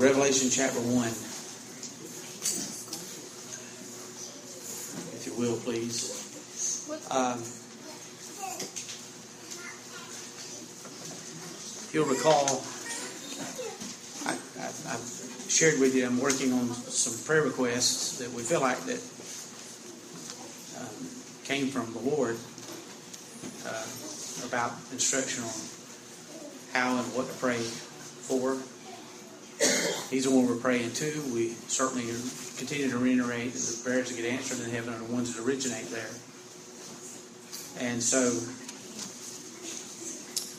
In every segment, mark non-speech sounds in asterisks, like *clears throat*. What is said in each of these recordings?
Revelation chapter 1. If you will, please. Um, you'll recall, I, I, I've shared with you, I'm working on some prayer requests that we feel like that um, came from the Lord uh, about instruction on how and what to pray for. He's the one we're praying to. We certainly continue to reiterate the prayers that get answered in heaven are the ones that originate there. And so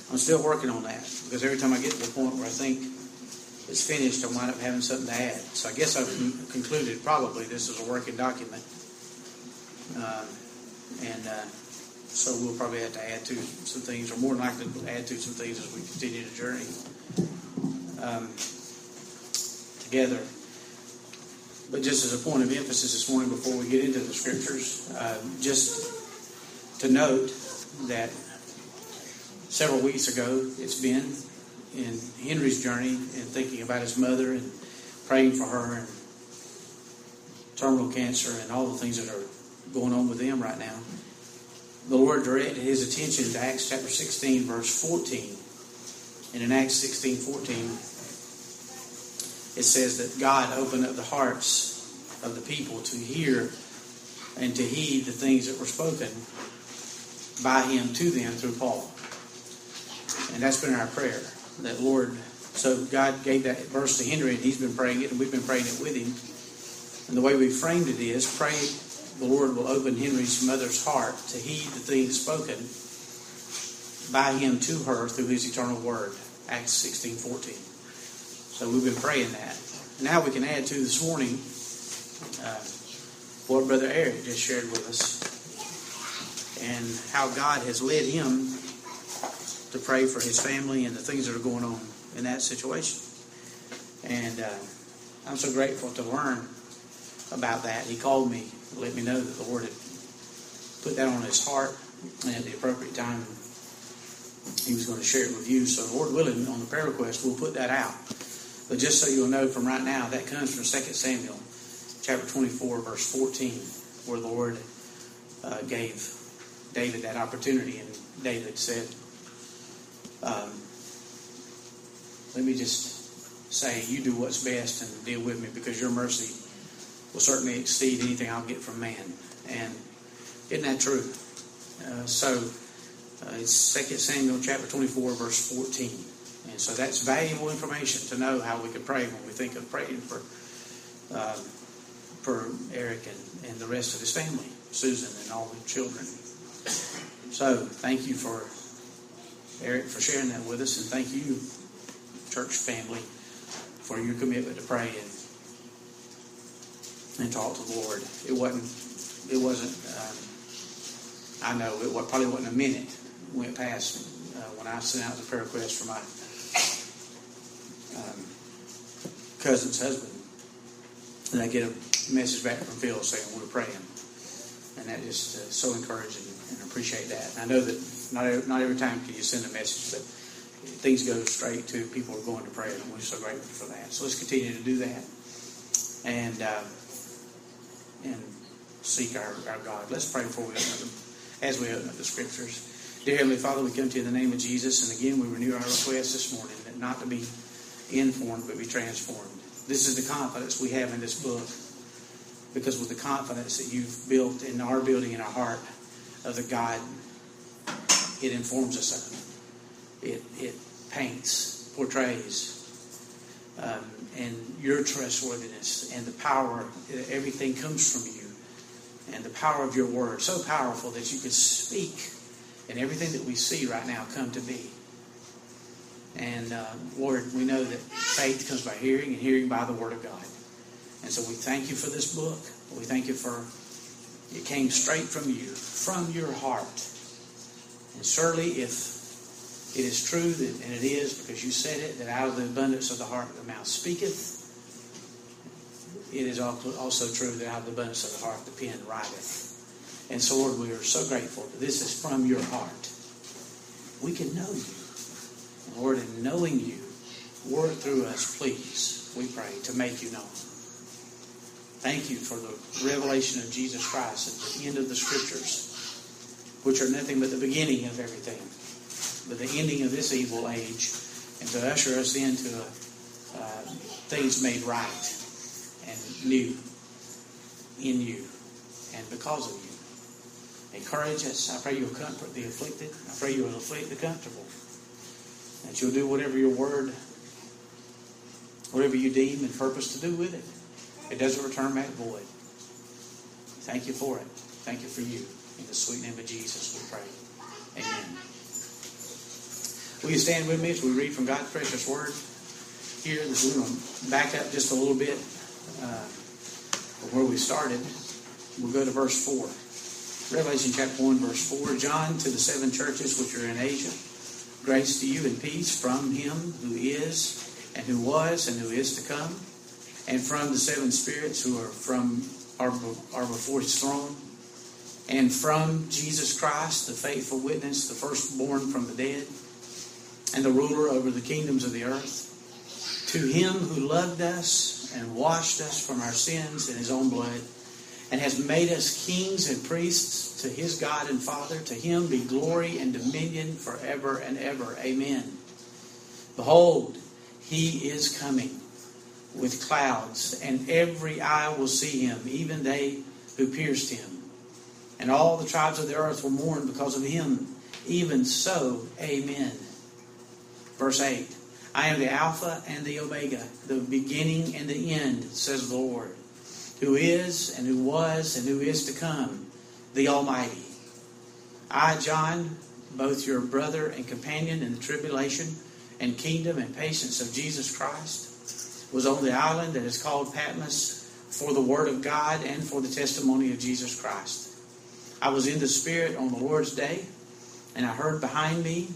I'm still working on that because every time I get to the point where I think it's finished, I wind up having something to add. So I guess I've concluded probably this is a working document. Uh, and uh, so we'll probably have to add to some things, or more likely add to some things as we continue the journey um, together. But just as a point of emphasis this morning, before we get into the scriptures, uh, just to note that several weeks ago it's been in Henry's journey and thinking about his mother and praying for her and terminal cancer and all the things that are going on with them right now the Lord directed his attention to Acts chapter 16, verse 14. And in Acts 16, 14, it says that God opened up the hearts of the people to hear and to heed the things that were spoken by him to them through Paul. And that's been our prayer. That Lord, so God gave that verse to Henry, and he's been praying it, and we've been praying it with him. And the way we framed it is pray the Lord will open Henry's mother's heart to heed the things spoken by him to her through his eternal word. Acts 16 14. So we've been praying that. Now we can add to this morning uh, what Brother Eric just shared with us and how God has led him to pray for his family and the things that are going on in that situation. And uh, I'm so grateful to learn about that. He called me let me know that the Lord had put that on his heart, and at the appropriate time, he was going to share it with you. So, Lord willing, on the prayer request, we'll put that out. But just so you'll know from right now, that comes from 2 Samuel chapter 24, verse 14, where the Lord uh, gave David that opportunity. And David said, um, Let me just say, you do what's best and deal with me because your mercy will certainly exceed anything I'll get from man. And isn't that true? Uh, so uh, it's 2 Samuel chapter 24, verse 14. So that's valuable information to know how we can pray when we think of praying for uh, for Eric and, and the rest of his family, Susan and all the children. So thank you for Eric for sharing that with us, and thank you, church family, for your commitment to pray and and talk to the Lord. It wasn't. It wasn't. Um, I know it probably wasn't a minute went past uh, when I sent out the prayer request for my um, cousin's husband, and I get a message back from Phil saying we're praying, and that just uh, so encouraging, and appreciate that. And I know that not every, not every time can you send a message, but things go straight to people are going to pray, and we're so grateful for that. So let's continue to do that, and. Uh, and seek our, our God. Let's pray before we open as we open up the scriptures. Dear Heavenly Father, we come to you in the name of Jesus, and again we renew our request this morning that not to be informed but be transformed. This is the confidence we have in this book, because with the confidence that you've built in our building in our heart of the God, it informs us of. It it paints, portrays, um, and your trustworthiness and the power, everything comes from you. And the power of your word, so powerful that you could speak and everything that we see right now come to be. And uh, Lord, we know that faith comes by hearing and hearing by the word of God. And so we thank you for this book. We thank you for it came straight from you, from your heart. And surely if it is true, that, and it is because you said it, that out of the abundance of the heart the mouth speaketh. It is also true that out of the abundance of the heart the pen writeth. And so, Lord, we are so grateful that this is from your heart. We can know you. Lord, in knowing you, work through us, please. we pray, to make you known. Thank you for the revelation of Jesus Christ at the end of the Scriptures, which are nothing but the beginning of everything, but the ending of this evil age, and to usher us into uh, things made right and new in you and because of you. Encourage us. I pray you'll comfort the afflicted. I pray you'll afflict the comfortable. That you'll do whatever your word, whatever you deem and purpose to do with it. It doesn't return back void. Thank you for it. Thank you for you. In the sweet name of Jesus, we pray. Amen. Will you stand with me as we read from God's precious word? Here, we're going to back up just a little bit uh, where we started. We'll go to verse 4. Revelation chapter 1, verse 4. John to the seven churches which are in Asia. Grace to you and peace from him who is, and who was, and who is to come, and from the seven spirits who are from are, are before his throne, and from Jesus Christ, the faithful witness, the firstborn from the dead, and the ruler over the kingdoms of the earth. To him who loved us and washed us from our sins in his own blood and has made us kings and priests to his God and Father. To him be glory and dominion forever and ever. Amen. Behold, he is coming with clouds, and every eye will see him, even they who pierced him. And all the tribes of the earth will mourn because of him. Even so, amen. Verse 8 I am the Alpha and the Omega, the beginning and the end, says the Lord who is and who was and who is to come, the Almighty. I, John, both your brother and companion in the tribulation and kingdom and patience of Jesus Christ, was on the island that is called Patmos for the word of God and for the testimony of Jesus Christ. I was in the Spirit on the Lord's day, and I heard behind me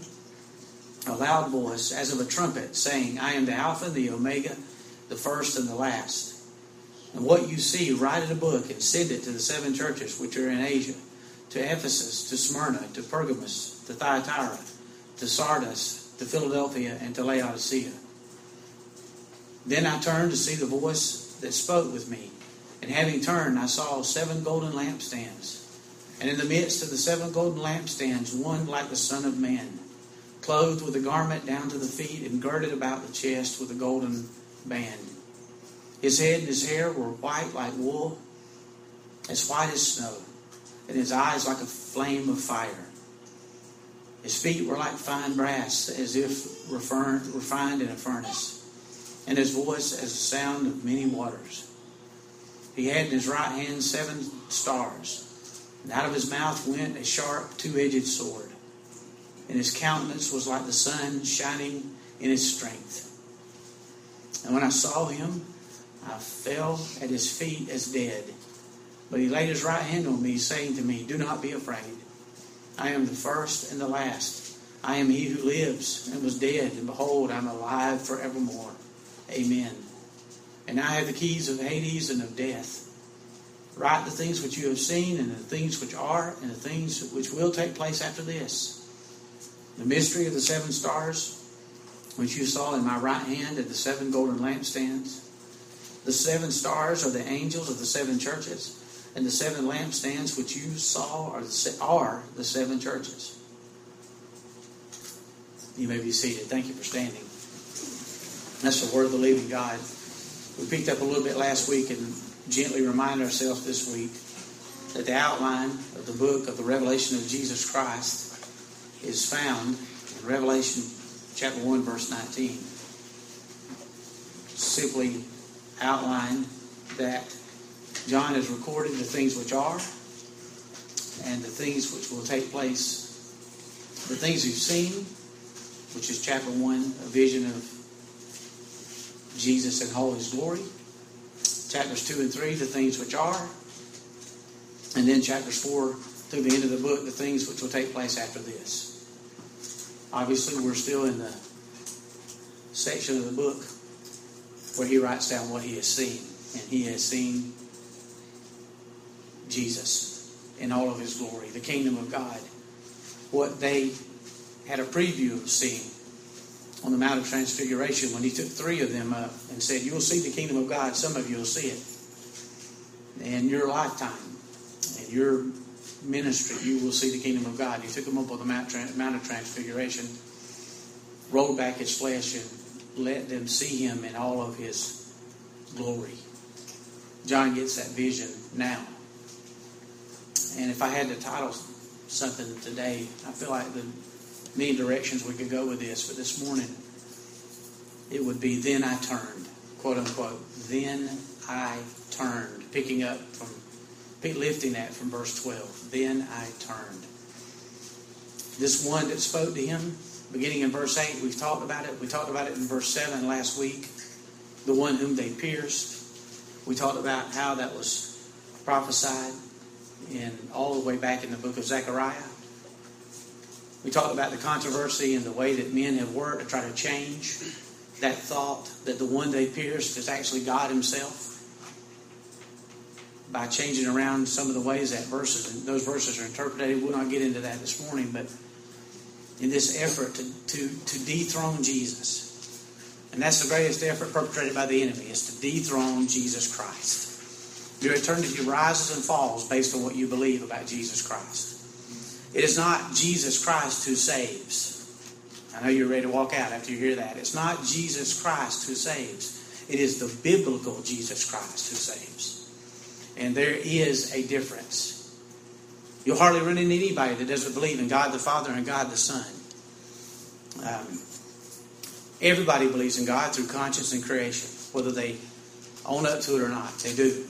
a loud voice as of a trumpet saying, I am the Alpha the Omega, the first and the last. And what you see, write in a book and send it to the seven churches which are in Asia to Ephesus, to Smyrna, to Pergamos, to Thyatira, to Sardis, to Philadelphia, and to Laodicea. Then I turned to see the voice that spoke with me. And having turned, I saw seven golden lampstands. And in the midst of the seven golden lampstands, one like the Son of Man, clothed with a garment down to the feet and girded about the chest with a golden band. His head and his hair were white like wool, as white as snow, and his eyes like a flame of fire. His feet were like fine brass, as if refined in a furnace, and his voice as the sound of many waters. He had in his right hand seven stars, and out of his mouth went a sharp, two edged sword, and his countenance was like the sun shining in its strength. And when I saw him, I fell at his feet as dead. But he laid his right hand on me, saying to me, Do not be afraid. I am the first and the last. I am he who lives and was dead, and behold, I am alive forevermore. Amen. And I have the keys of Hades and of death. Write the things which you have seen, and the things which are, and the things which will take place after this. The mystery of the seven stars, which you saw in my right hand, and the seven golden lampstands. The seven stars are the angels of the seven churches, and the seven lampstands which you saw are the, are the seven churches. You may be seated. Thank you for standing. That's the word of the living God. We picked up a little bit last week and gently remind ourselves this week that the outline of the book of the revelation of Jesus Christ is found in Revelation chapter 1, verse 19. Simply outline that John has recorded the things which are and the things which will take place. The things you've seen, which is chapter 1, a vision of Jesus in all his glory. Chapters 2 and 3, the things which are. And then chapters 4 through the end of the book, the things which will take place after this. Obviously, we're still in the section of the book where he writes down what he has seen. And he has seen Jesus in all of his glory, the kingdom of God. What they had a preview of seeing on the Mount of Transfiguration when he took three of them up and said, You will see the kingdom of God. Some of you will see it. In your lifetime, in your ministry, you will see the kingdom of God. He took them up on the Mount of Transfiguration, rolled back his flesh, and let them see him in all of his glory. John gets that vision now. And if I had to title something today, I feel like the many directions we could go with this, but this morning it would be then I turned, quote unquote. Then I turned, picking up from lifting that from verse 12. Then I turned. This one that spoke to him, beginning in verse 8, we've talked about it. We talked about it in verse 7 last week. The one whom they pierced. We talked about how that was prophesied in all the way back in the book of Zechariah. We talked about the controversy and the way that men have worked to try to change that thought that the one they pierced is actually God Himself by changing around some of the ways that verses and those verses are interpreted. We'll not get into that this morning, but in this effort to, to, to dethrone Jesus. And that's the greatest effort perpetrated by the enemy, is to dethrone Jesus Christ. Your eternity rises and falls based on what you believe about Jesus Christ. It is not Jesus Christ who saves. I know you're ready to walk out after you hear that. It's not Jesus Christ who saves. It is the biblical Jesus Christ who saves. And there is a difference. You'll hardly run into anybody that doesn't believe in God the Father and God the Son. Um, everybody believes in God through conscience and creation, whether they own up to it or not. They do.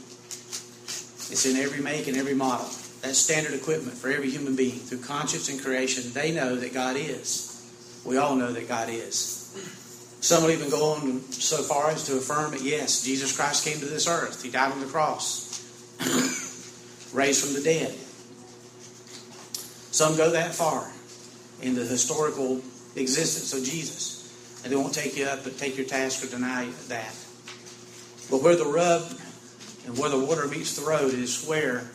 It's in every make and every model. That's standard equipment for every human being. Through conscience and creation, they know that God is. We all know that God is. Some will even go on so far as to affirm that yes, Jesus Christ came to this earth. He died on the cross. *clears throat* raised from the dead. Some go that far in the historical existence of Jesus. And they won't take you up but take your task or deny that. But where the rub and where the water meets the road is where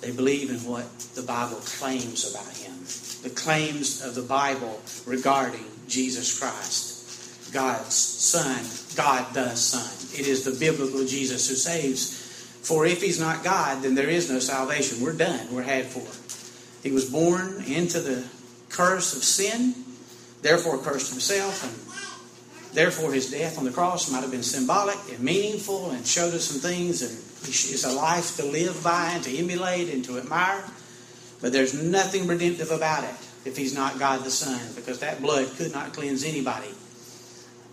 they believe in what the Bible claims about him. The claims of the Bible regarding Jesus Christ, God's Son, God the Son. It is the biblical Jesus who saves. For if he's not God, then there is no salvation. We're done. We're had for. He was born into the curse of sin, therefore cursed himself, and therefore his death on the cross might have been symbolic and meaningful and showed us some things and it's a life to live by and to emulate and to admire. But there's nothing redemptive about it if he's not God the Son, because that blood could not cleanse anybody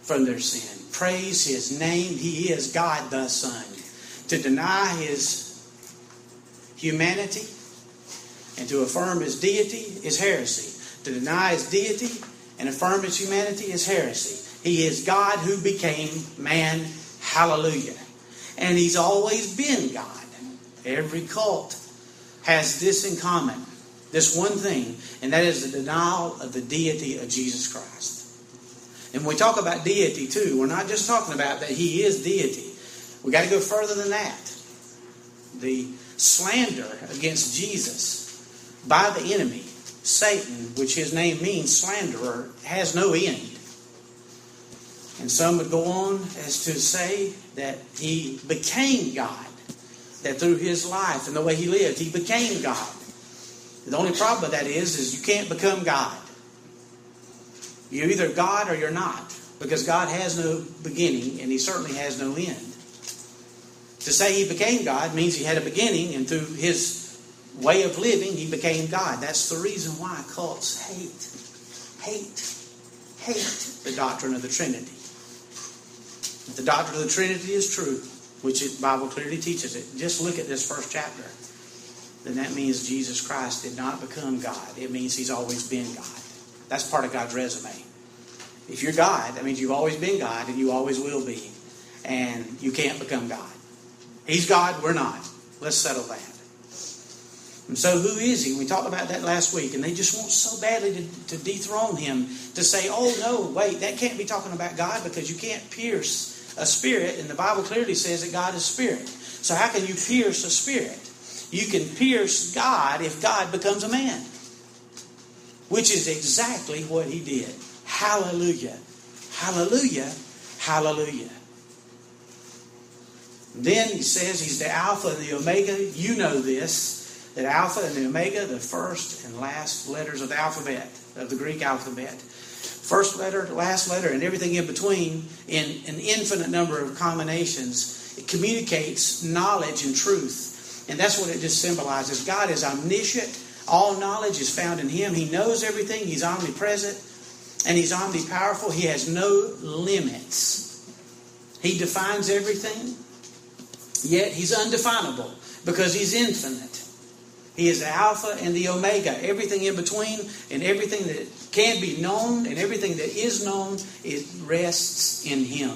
from their sin. Praise his name. He is God the Son. To deny his humanity and to affirm his deity is heresy. To deny his deity and affirm his humanity is heresy. He is God who became man. Hallelujah. And he's always been God. Every cult has this in common this one thing, and that is the denial of the deity of Jesus Christ. And when we talk about deity, too, we're not just talking about that he is deity. We got to go further than that. The slander against Jesus by the enemy, Satan, which his name means slanderer, has no end. And some would go on as to say that he became God, that through his life and the way he lived, he became God. The only problem with that is, is you can't become God. You're either God or you're not, because God has no beginning and He certainly has no end. To say He became God means He had a beginning, and through His way of living, He became God. That's the reason why cults hate, hate, hate the doctrine of the Trinity. If the doctrine of the Trinity is true, which the Bible clearly teaches it, just look at this first chapter. Then that means Jesus Christ did not become God. It means He's always been God. That's part of God's resume. If you're God, that means you've always been God and you always will be. And you can't become God. He's God, we're not. Let's settle that. And so, who is he? We talked about that last week, and they just want so badly to, to, dethrone him to say, oh, no, wait, that can't be talking about God because you can't pierce a spirit, and the Bible clearly says that God is spirit. So, how can you pierce a spirit? You can pierce God if God becomes a man which is exactly what he did. Hallelujah. Hallelujah. Hallelujah. Then he says he's the Alpha and the Omega. You know this, that Alpha and the Omega, the first and last letters of the alphabet, of the Greek alphabet. First letter, last letter, and everything in between in an infinite number of combinations. It communicates knowledge and truth. And that's what it just symbolizes. God is omniscient. All knowledge is found in Him. He knows everything. He's omnipresent. And He's omnipowerful. He has no limits. He defines everything. Yet he's undefinable because he's infinite. He is the Alpha and the Omega. Everything in between and everything that can be known and everything that is known, it rests in him.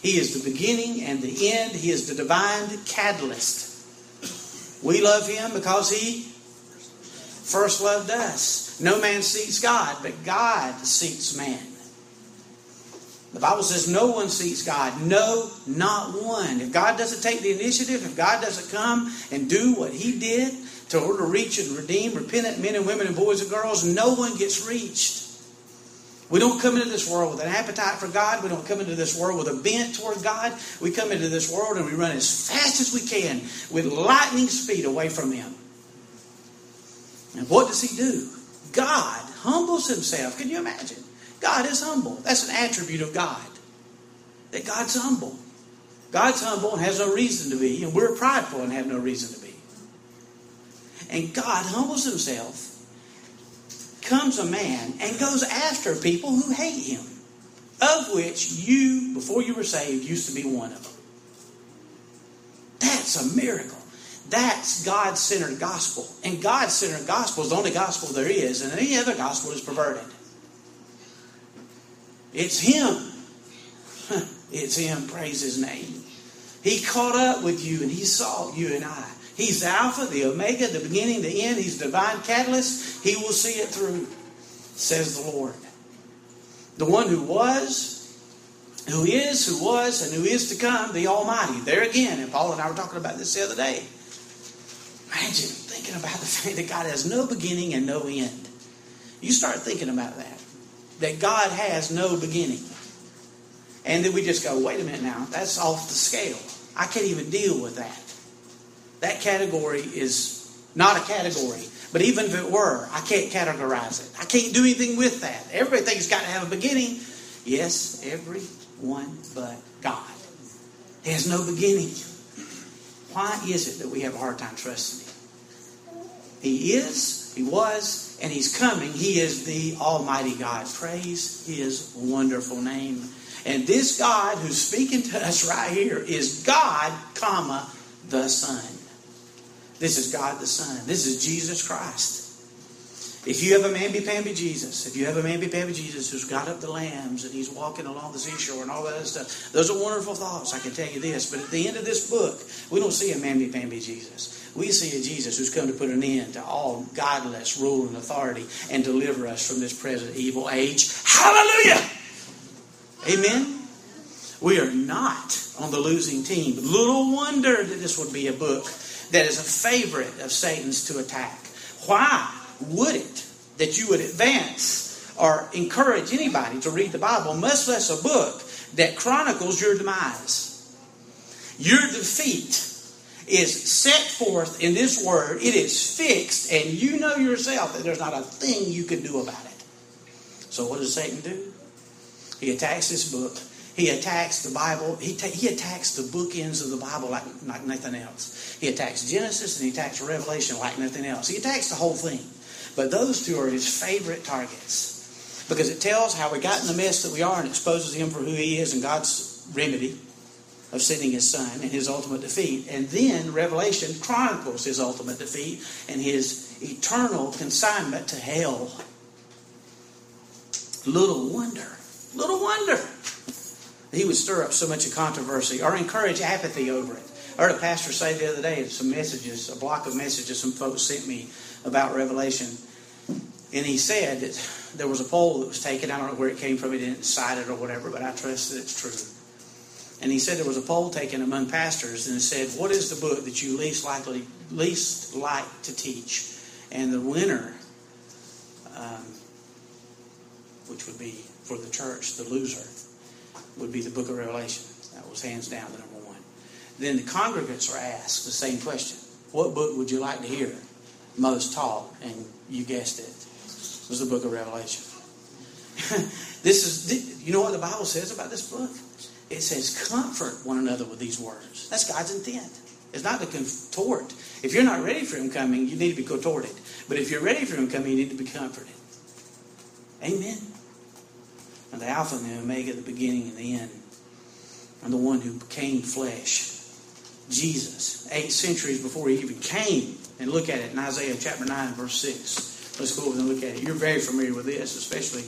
He is the beginning and the end. He is the divine catalyst. We love him because he first loved us. No man seeks God, but God seeks man. The Bible says no one seeks God. No, not one. If God doesn't take the initiative, if God doesn't come and do what He did to order to reach and redeem repentant men and women and boys and girls, no one gets reached. We don't come into this world with an appetite for God. We don't come into this world with a bent toward God. We come into this world and we run as fast as we can with lightning speed away from Him. And what does He do? God humbles Himself. Can you imagine? God is humble. That's an attribute of God. That God's humble. God's humble and has no reason to be, and we're prideful and have no reason to be. And God humbles himself, comes a man, and goes after people who hate him, of which you, before you were saved, used to be one of them. That's a miracle. That's God centered gospel. And God centered gospel is the only gospel there is, and any other gospel is perverted. It's Him. *laughs* It's Him. Praise His name. He caught up with you and He saw you and I. He's the Alpha, the Omega, the beginning, the end. He's divine catalyst. He will see it through, says the Lord. The one who was, who is, who was, and who is to come, the Almighty. There again, and Paul and I were talking about this the other day. Imagine thinking about the fact that God has no beginning and no end. You start thinking about that that God has no beginning. And then we just go, wait a minute now, that's off the scale. I can't even deal with that. That category is not a category. But even if it were, I can't categorize it. I can't do anything with that. Everything's got to have a beginning. Yes, everyone but God. He has no beginning. Why is it that we have a hard time trusting Him? He is, He was, and He's coming. He is the Almighty God. Praise His wonderful name. And this God who's speaking to us right here is God, comma, the Son. This is God the Son. This is Jesus Christ. If you have a mamby-pamby Jesus, if you have a mamby-pamby Jesus who's got up the lambs and he's walking along the seashore and all that stuff, those are wonderful thoughts, I can tell you this. But at the end of this book, we don't see a mamby-pamby Jesus. We see a Jesus who's come to put an end to all godless rule and authority and deliver us from this present evil age. Hallelujah! Amen? We are not on the losing team. Little wonder that this would be a book that is a favorite of Satan's to attack. Why would it that you would advance or encourage anybody to read the Bible, much less a book that chronicles your demise? Your defeat is set forth in this word. It is fixed, and you know yourself that there's not a thing you can do about it. So, what does Satan do? He attacks this book. He attacks the Bible. He, ta- he attacks the bookends of the Bible like, like nothing else. He attacks Genesis and he attacks Revelation like nothing else. He attacks the whole thing. But those two are his favorite targets because it tells how we got in the mess that we are and exposes him for who he is and God's remedy of sending his son and his ultimate defeat. And then Revelation chronicles his ultimate defeat and his eternal consignment to hell. Little wonder, little wonder he would stir up so much of controversy or encourage apathy over it. I heard a pastor say the other day some messages, a block of messages some folks sent me about Revelation. And he said that there was a poll that was taken. I don't know where it came from. He didn't cite it or whatever, but I trust that it's true and he said there was a poll taken among pastors, and it said, "What is the book that you least likely least like to teach?" And the winner um, which would be for the church, the loser, would be the book of Revelation. That was hands down the number one. Then the congregants are asked the same question What book would you like to hear most taught? And you guessed it, was the book of Revelation. *laughs* this is, you know what the Bible says about this book? It says, comfort one another with these words. That's God's intent. It's not to contort. If you're not ready for Him coming, you need to be contorted. But if you're ready for Him coming, you need to be comforted. Amen. And the Alpha and the Omega, the beginning and the end, and the one who became flesh. Jesus, eight centuries before he even came. And look at it in Isaiah chapter 9, verse 6. Let's go over and look at it. You're very familiar with this, especially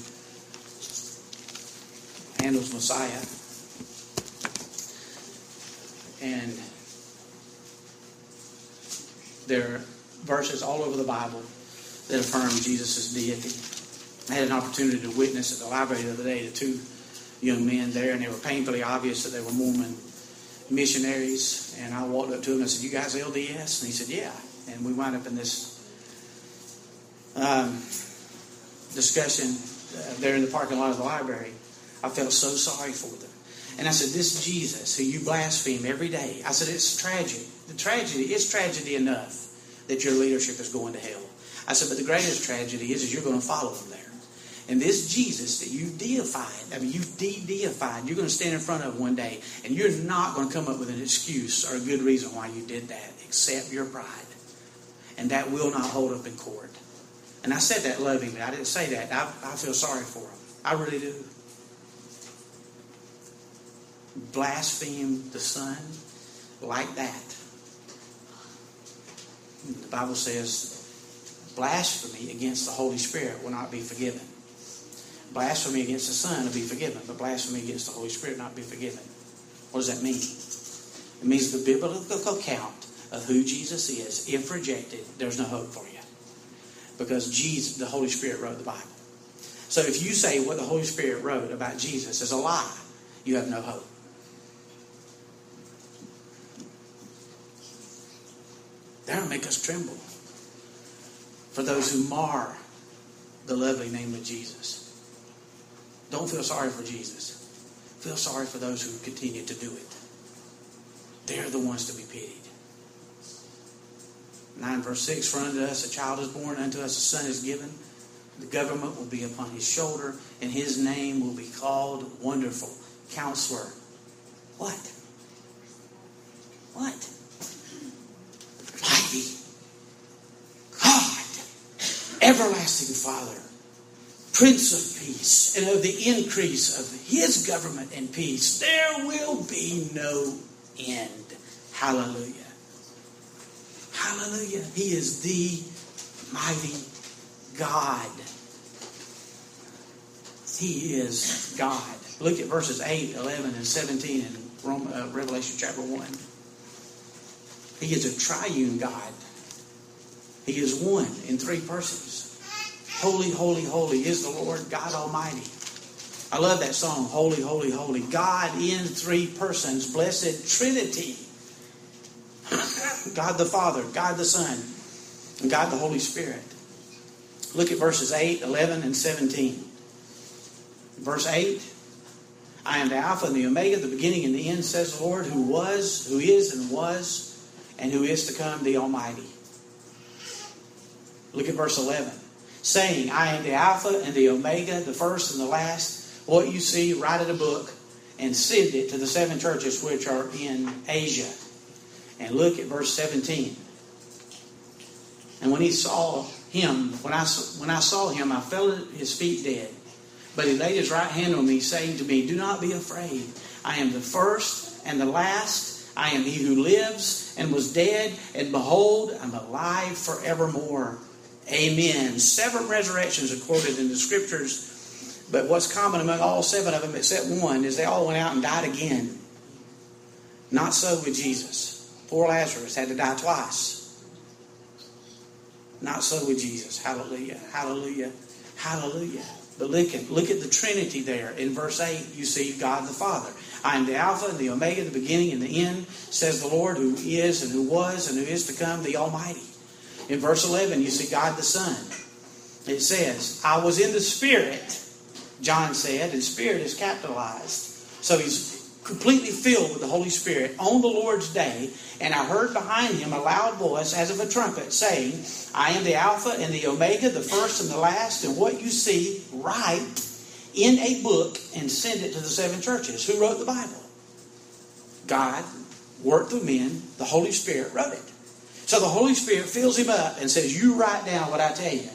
Handel's Messiah. And there are verses all over the Bible that affirm Jesus' deity. I had an opportunity to witness at the library the other day the two young men there, and they were painfully obvious that they were Mormon missionaries. And I walked up to them and said, You guys LDS? And he said, Yeah. And we wound up in this um, discussion uh, there in the parking lot of the library. I felt so sorry for them. And I said, This Jesus who you blaspheme every day, I said, It's tragic. The tragedy, it's tragedy enough that your leadership is going to hell. I said, But the greatest tragedy is, is you're going to follow them there. And this Jesus that you deified, I mean, you de deified, you're going to stand in front of one day, and you're not going to come up with an excuse or a good reason why you did that, except your pride. And that will not hold up in court. And I said that lovingly. I didn't say that. I, I feel sorry for them. I really do. Blaspheme the Son like that. The Bible says blasphemy against the Holy Spirit will not be forgiven. Blasphemy against the Son will be forgiven, but blasphemy against the Holy Spirit not be forgiven. What does that mean? It means the biblical account of who Jesus is, if rejected, there's no hope for you. Because Jesus, the Holy Spirit wrote the Bible. So if you say what the Holy Spirit wrote about Jesus is a lie, you have no hope. That'll make us tremble for those who mar the lovely name of Jesus. Don't feel sorry for Jesus. Feel sorry for those who continue to do it. They're the ones to be pitied. 9 verse 6 For unto us a child is born, unto us a son is given. The government will be upon his shoulder, and his name will be called Wonderful Counselor. What? What? Mighty God, Everlasting Father, Prince of Peace, and of the increase of his government and peace, there will be no end. Hallelujah. Hallelujah. He is the mighty God. He is God. Look at verses 8, 11, and 17 in uh, Revelation chapter 1. He is a triune God. He is one in three persons. Holy, holy, holy is the Lord God Almighty. I love that song, Holy, Holy, Holy. God in three persons, blessed Trinity. God the Father, God the Son, and God the Holy Spirit. Look at verses 8, 11, and 17. Verse 8 I am the Alpha and the Omega, the beginning and the end, says the Lord, who was, who is, and was, and who is to come, the Almighty. Look at verse 11. Saying, I am the Alpha and the Omega, the first and the last. What you see, write in a book and send it to the seven churches which are in Asia. And look at verse 17. And when he saw him, when I, when I saw him, I fell at his feet dead. But he laid his right hand on me, saying to me, Do not be afraid. I am the first and the last. I am he who lives and was dead, and behold, I'm alive forevermore. Amen. Seven resurrections are quoted in the scriptures, but what's common among all seven of them, except one, is they all went out and died again. Not so with Jesus. Poor Lazarus had to die twice. Not so with Jesus. Hallelujah. Hallelujah. Hallelujah. But look at, look at the Trinity there. In verse 8, you see God the Father. I am the Alpha and the Omega, the beginning and the end, says the Lord, who is and who was and who is to come, the Almighty. In verse 11, you see God the Son. It says, I was in the Spirit John said, and Spirit is capitalized. So he's completely filled with the Holy Spirit on the Lord's day. And I heard behind him a loud voice as of a trumpet saying, I am the Alpha and the Omega, the first and the last, and what you see, write in a book and send it to the seven churches. Who wrote the Bible? God worked through men, the Holy Spirit wrote it. So the Holy Spirit fills him up and says, You write down what I tell you.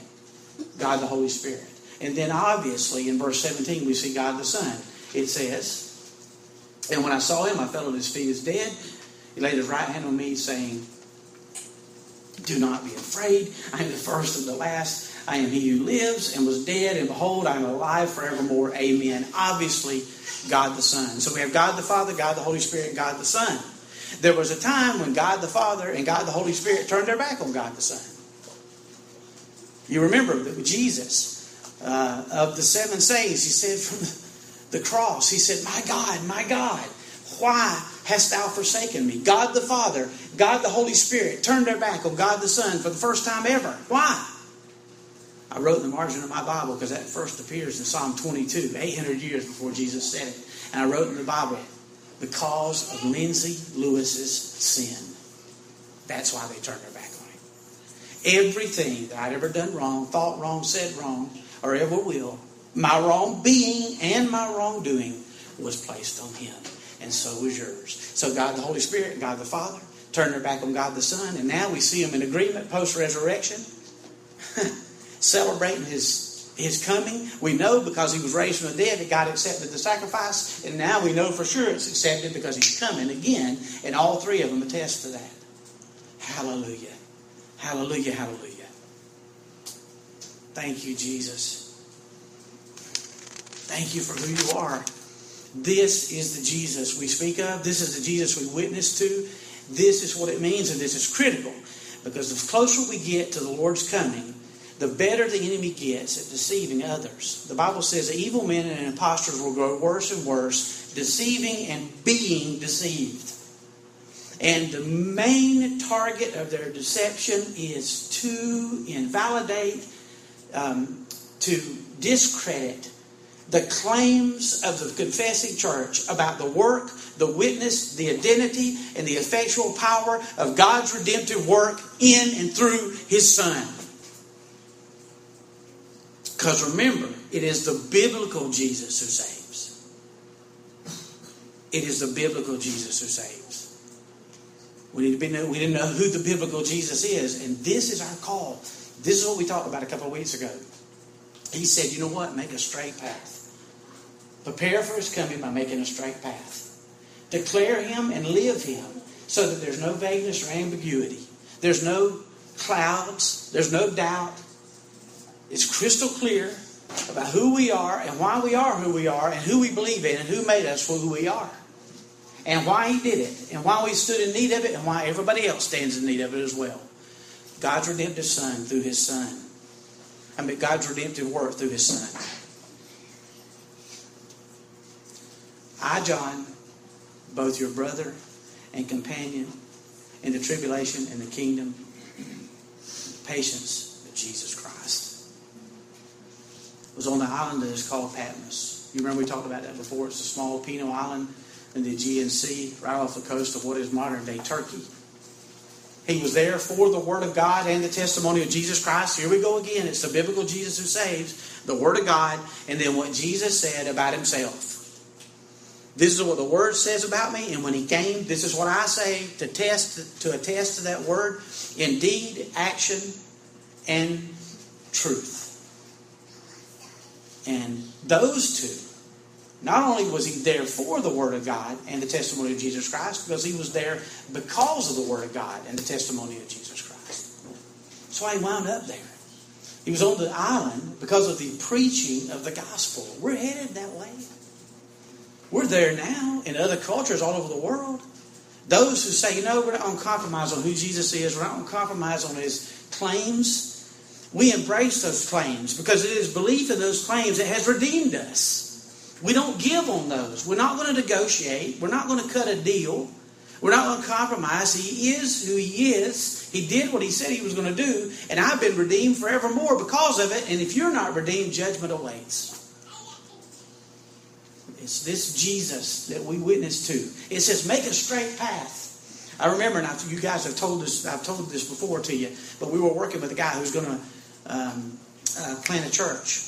God the Holy Spirit. And then obviously in verse 17 we see God the Son. It says, And when I saw him, I fell at his feet as dead. He laid his right hand on me, saying, Do not be afraid. I am the first and the last. I am he who lives and was dead, and behold, I am alive forevermore. Amen. Obviously, God the Son. So we have God the Father, God the Holy Spirit, God the Son. There was a time when God the Father and God the Holy Spirit turned their back on God the Son. You remember that Jesus, uh, of the seven sayings, he said from the, the cross, he said, My God, my God, why hast thou forsaken me? God the Father, God the Holy Spirit turned their back on God the Son for the first time ever. Why? I wrote in the margin of my Bible because that first appears in Psalm 22, 800 years before Jesus said it. And I wrote in the Bible, because of Lindsay Lewis's sin. That's why they turned their back on him. Everything that I'd ever done wrong, thought wrong, said wrong, or ever will, my wrong being and my wrongdoing was placed on him. And so was yours. So God the Holy Spirit, God the Father, turned their back on God the Son, and now we see them in agreement post resurrection, *laughs* celebrating his his coming. We know because he was raised from the dead that God accepted the sacrifice, and now we know for sure it's accepted because he's coming again, and all three of them attest to that. Hallelujah. Hallelujah, hallelujah. Thank you, Jesus. Thank you for who you are. This is the Jesus we speak of. This is the Jesus we witness to. This is what it means, and this is critical because the closer we get to the Lord's coming, the better the enemy gets at deceiving others. The Bible says evil men and impostors will grow worse and worse, deceiving and being deceived. And the main target of their deception is to invalidate, um, to discredit the claims of the confessing church about the work, the witness, the identity, and the effectual power of God's redemptive work in and through His Son. Because remember, it is the biblical Jesus who saves. It is the biblical Jesus who saves. We need to be we didn't know who the biblical Jesus is, and this is our call. This is what we talked about a couple of weeks ago. He said, you know what? Make a straight path. Prepare for his coming by making a straight path. Declare him and live him so that there's no vagueness or ambiguity. There's no clouds. There's no doubt It's crystal clear about who we are and why we are who we are and who we believe in and who made us for who we are. And why he did it and why we stood in need of it and why everybody else stands in need of it as well. God's redemptive son through his son. I mean God's redemptive work through his son. I, John, both your brother and companion in the tribulation and the kingdom, patience of Jesus Christ was on the island that is called Patmos. You remember we talked about that before? It's a small penal island in the Aegean Sea, right off the coast of what is modern day Turkey. He was there for the Word of God and the testimony of Jesus Christ. Here we go again. It's the biblical Jesus who saves, the Word of God, and then what Jesus said about Himself. This is what the Word says about me, and when He came, this is what I say to test to attest to that Word. Indeed, action, and truth. And those two, not only was he there for the Word of God and the testimony of Jesus Christ, because he was there because of the Word of God and the testimony of Jesus Christ. Why he wound up there. He was on the island because of the preaching of the gospel. We're headed that way. We're there now in other cultures all over the world. Those who say, you know, we're not going to compromise on who Jesus is, we're not going to compromise on his claims we embrace those claims because it is belief in those claims that has redeemed us. We don't give on those. We're not going to negotiate. We're not going to cut a deal. We're not going to compromise. He is who He is. He did what He said He was going to do, and I've been redeemed forevermore because of it. And if you're not redeemed, judgment awaits. It's this Jesus that we witness to. It says, make a straight path. I remember, and I, you guys have told this, I've told this before to you, but we were working with a guy who's going to um, uh, plant a church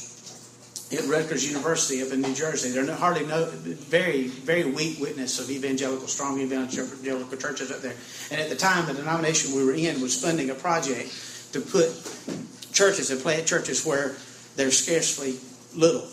at Rutgers University up in New Jersey. There are hardly no very very weak witness of evangelical strong evangelical churches up there. And at the time, the denomination we were in was funding a project to put churches and plant churches where there's scarcely little.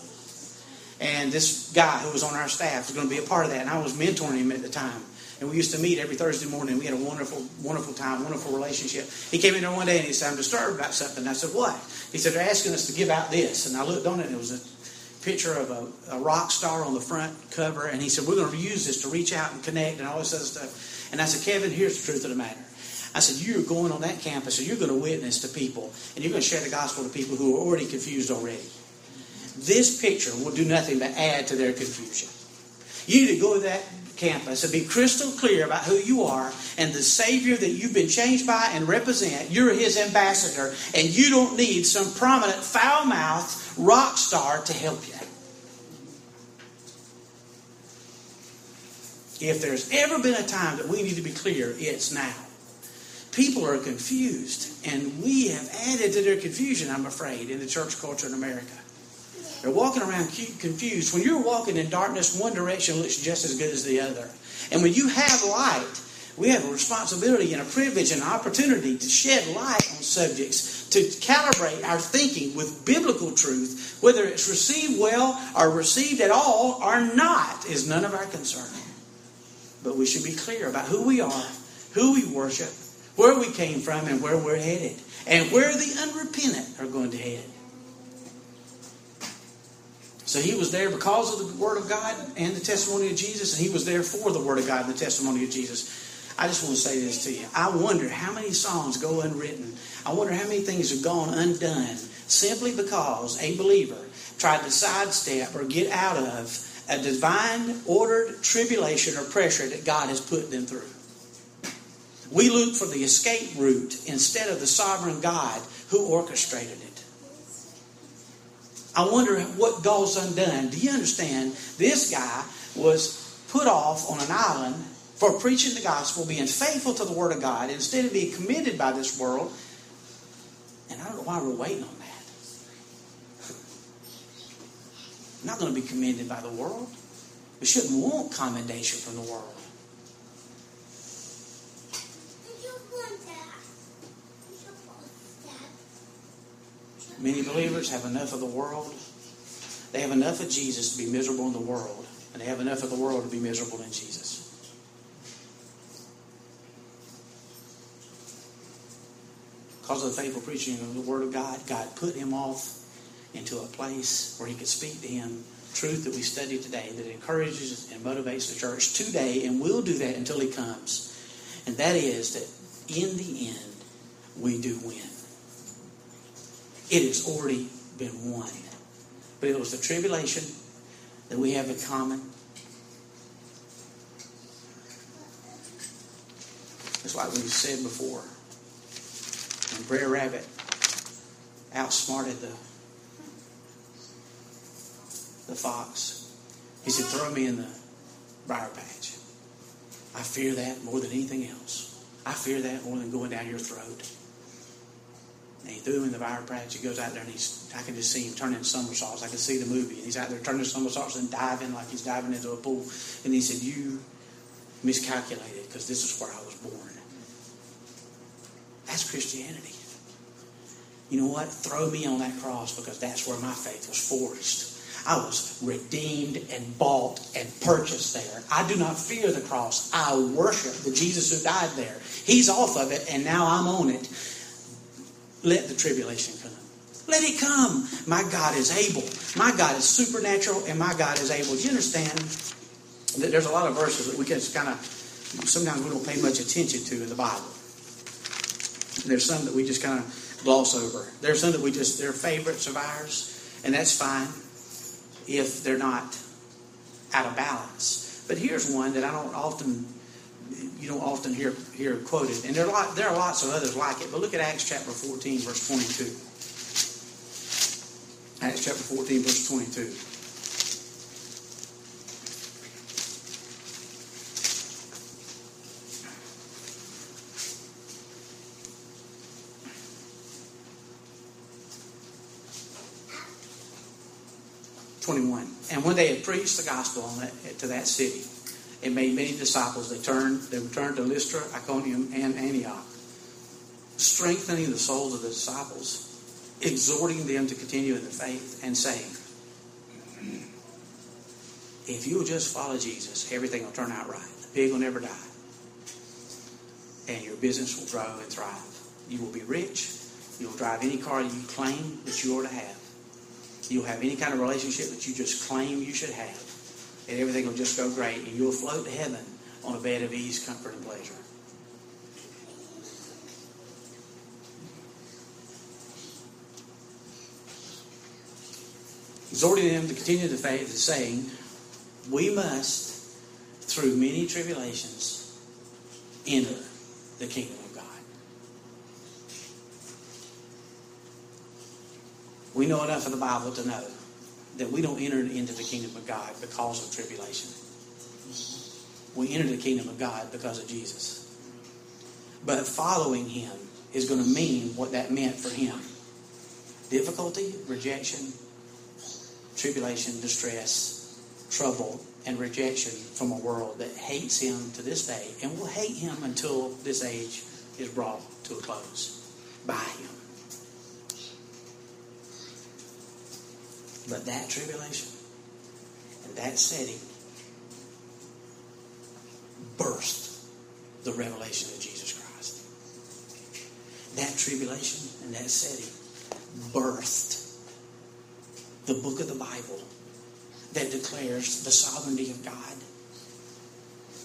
And this guy who was on our staff was going to be a part of that, and I was mentoring him at the time. And we used to meet every Thursday morning. We had a wonderful, wonderful time, wonderful relationship. He came in there one day and he said, I'm disturbed about something. I said, What? He said, They're asking us to give out this. And I looked on it and it was a picture of a, a rock star on the front cover. And he said, We're going to use this to reach out and connect and all this other stuff. And I said, Kevin, here's the truth of the matter. I said, You're going on that campus and you're going to witness to people and you're going to share the gospel to people who are already confused already. This picture will do nothing but add to their confusion. You need to go to that campus and be crystal clear about who you are and the Savior that you've been changed by and represent. You're His ambassador, and you don't need some prominent foul mouthed rock star to help you. If there's ever been a time that we need to be clear, it's now. People are confused, and we have added to their confusion, I'm afraid, in the church culture in America. They're walking around confused. When you're walking in darkness, one direction looks just as good as the other. And when you have light, we have a responsibility and a privilege and an opportunity to shed light on subjects, to calibrate our thinking with biblical truth, whether it's received well or received at all or not, is none of our concern. But we should be clear about who we are, who we worship, where we came from, and where we're headed, and where the unrepentant are going to head. So he was there because of the Word of God and the testimony of Jesus, and he was there for the Word of God and the testimony of Jesus. I just want to say this to you. I wonder how many songs go unwritten. I wonder how many things have gone undone simply because a believer tried to sidestep or get out of a divine ordered tribulation or pressure that God has put them through. We look for the escape route instead of the sovereign God who orchestrated it. I wonder what goes undone. Do you understand? This guy was put off on an island for preaching the gospel, being faithful to the Word of God, instead of being committed by this world. And I don't know why we're waiting on that. I'm *laughs* not going to be commended by the world. We shouldn't want commendation from the world. Many believers have enough of the world. They have enough of Jesus to be miserable in the world, and they have enough of the world to be miserable in Jesus. Because of the faithful preaching of the Word of God, God put him off into a place where he could speak to him truth that we study today that encourages and motivates the church today and will do that until he comes. And that is that in the end, we do win. It has already been won. But it was the tribulation that we have in common. It's like we said before. When Brer Rabbit outsmarted the the fox, he said, "Throw me in the briar patch." I fear that more than anything else. I fear that more than going down your throat. And he threw him in the briar patch. He goes out there and he's, I can just see him turning somersaults. I can see the movie. And he's out there turning somersaults and diving like he's diving into a pool. And he said, You miscalculated because this is where I was born. That's Christianity. You know what? Throw me on that cross because that's where my faith was forged. I was redeemed and bought and purchased there. I do not fear the cross. I worship the Jesus who died there. He's off of it, and now I'm on it. Let the tribulation come. Let it come. My God is able. My God is supernatural, and my God is able. Do you understand that there's a lot of verses that we can just kind of, sometimes we don't pay much attention to in the Bible. There's some that we just kind of gloss over. There's some that we just, they're favorites of ours, and that's fine if they're not out of balance. But here's one that I don't often you don't often hear, hear quoted. And there are, lot, there are lots of others like it, but look at Acts chapter 14, verse 22. Acts chapter 14, verse 22. And when they had preached the gospel that, to that city, it made many disciples. They turned, they returned to Lystra, Iconium, and Antioch, strengthening the souls of the disciples, exhorting them to continue in the faith, and saying, If you'll just follow Jesus, everything will turn out right. The pig will never die. And your business will grow and thrive. You will be rich. You'll drive any car you claim that you ought to have. You'll have any kind of relationship that you just claim you should have. And everything will just go great. And you'll float to heaven on a bed of ease, comfort, and pleasure. Exhorting them to continue the faith, saying, We must, through many tribulations, enter the kingdom of God. We know enough of the Bible to know that we don't enter into the kingdom of God because of tribulation. We enter the kingdom of God because of Jesus. But following him is going to mean what that meant for him difficulty, rejection, tribulation, distress, trouble, and rejection from a world that hates him to this day and will hate him until this age is brought to a close by him. But that tribulation and that setting burst the revelation of Jesus Christ. That tribulation and that setting birthed the book of the Bible that declares the sovereignty of God,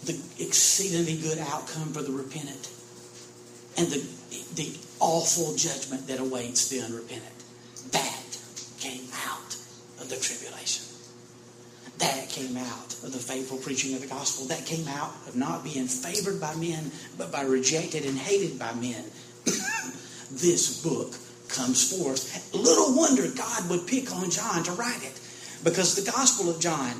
the exceedingly good outcome for the repentant, and the, the awful judgment that awaits the unrepentant. Of the tribulation. That came out of the faithful preaching of the gospel. That came out of not being favored by men, but by rejected and hated by men. *coughs* this book comes forth. Little wonder God would pick on John to write it. Because the Gospel of John,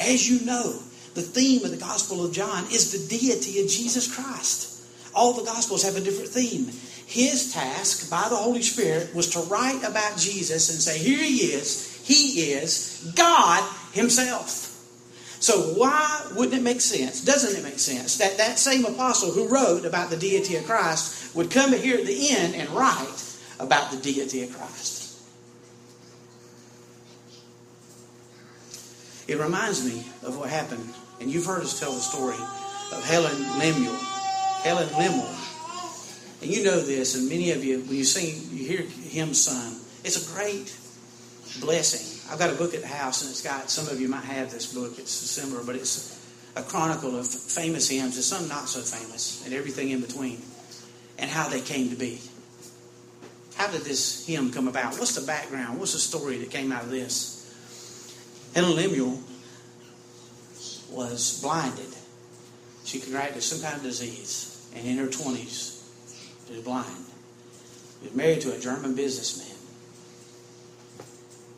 as you know, the theme of the Gospel of John is the deity of Jesus Christ. All the Gospels have a different theme. His task by the Holy Spirit was to write about Jesus and say, Here he is. He is God Himself. So why wouldn't it make sense? Doesn't it make sense that that same apostle who wrote about the deity of Christ would come here at the end and write about the deity of Christ? It reminds me of what happened, and you've heard us tell the story of Helen Lemmel. Helen Lemmel. And you know this, and many of you, when you sing, you hear him sung, it's a great blessing. I've got a book at the house, and it's got, some of you might have this book, it's similar, but it's a chronicle of famous hymns and some not so famous, and everything in between, and how they came to be. How did this hymn come about? What's the background? What's the story that came out of this? Helen Lemmel was blinded. She contracted some kind of disease, and in her 20s, she was blind. She was married to a German businessman.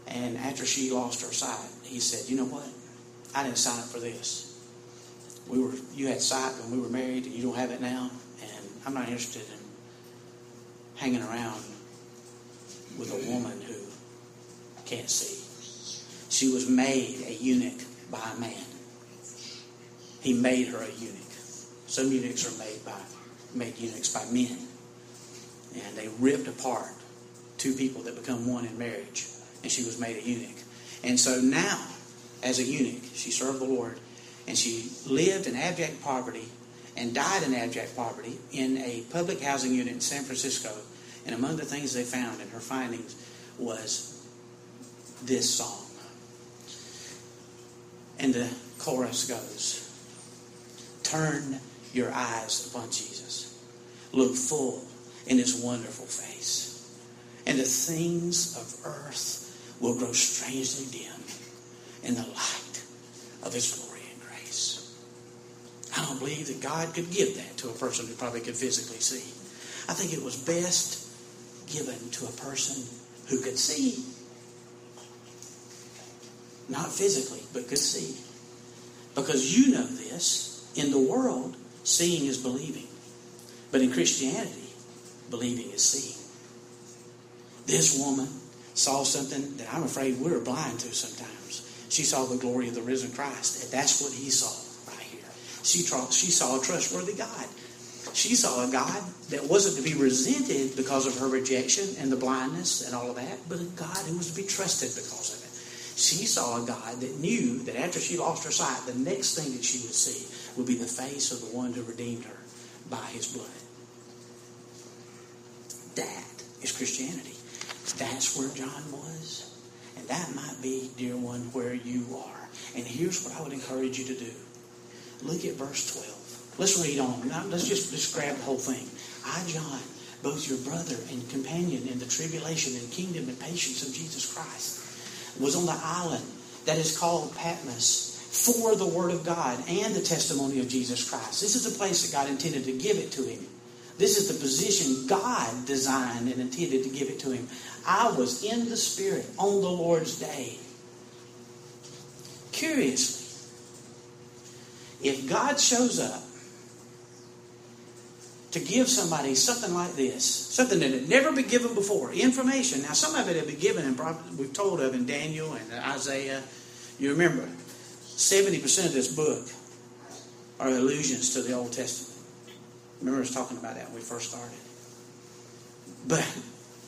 And after she lost her sight, he said, You know what? I didn't sign up for this. We were you had sight when we were married and you don't have it now, and I'm not interested in hanging around with a woman who can't see. She was made a eunuch by a man. He made her a eunuch. Some eunuchs are made by made eunuchs by men. And they ripped apart two people that become one in marriage. And she was made a eunuch. And so now, as a eunuch, she served the Lord and she lived in abject poverty and died in abject poverty in a public housing unit in San Francisco. And among the things they found in her findings was this song. And the chorus goes Turn your eyes upon Jesus. Look full in his wonderful face. And the things of earth will grow strangely dim in the light of his glory and grace. I don't believe that God could give that to a person who probably could physically see. I think it was best given to a person who could see. Not physically, but could see. Because you know this, in the world, seeing is believing. But in Christianity, believing is seeing. This woman saw something that I'm afraid we're blind to sometimes. She saw the glory of the risen Christ, and that's what he saw right here. She, she saw a trustworthy God. She saw a God that wasn't to be resented because of her rejection and the blindness and all of that, but a God who was to be trusted because of it. She saw a God that knew that after she lost her sight, the next thing that she would see would be the face of the one who redeemed her by his blood. That is Christianity. That's where John was. And that might be, dear one, where you are. And here's what I would encourage you to do. Look at verse 12. Let's read on. Now, let's just, just grab the whole thing. I, John, both your brother and companion in the tribulation and kingdom and patience of Jesus Christ, was on the island that is called Patmos for the Word of God and the testimony of Jesus Christ. This is the place that God intended to give it to him. This is the position God designed and intended to give it to him. I was in the Spirit on the Lord's day. Curiously, if God shows up to give somebody something like this, something that had never been given before, information. Now, some of it had been given and we've told of in Daniel and Isaiah. You remember, 70% of this book are allusions to the Old Testament. Remember us talking about that when we first started. But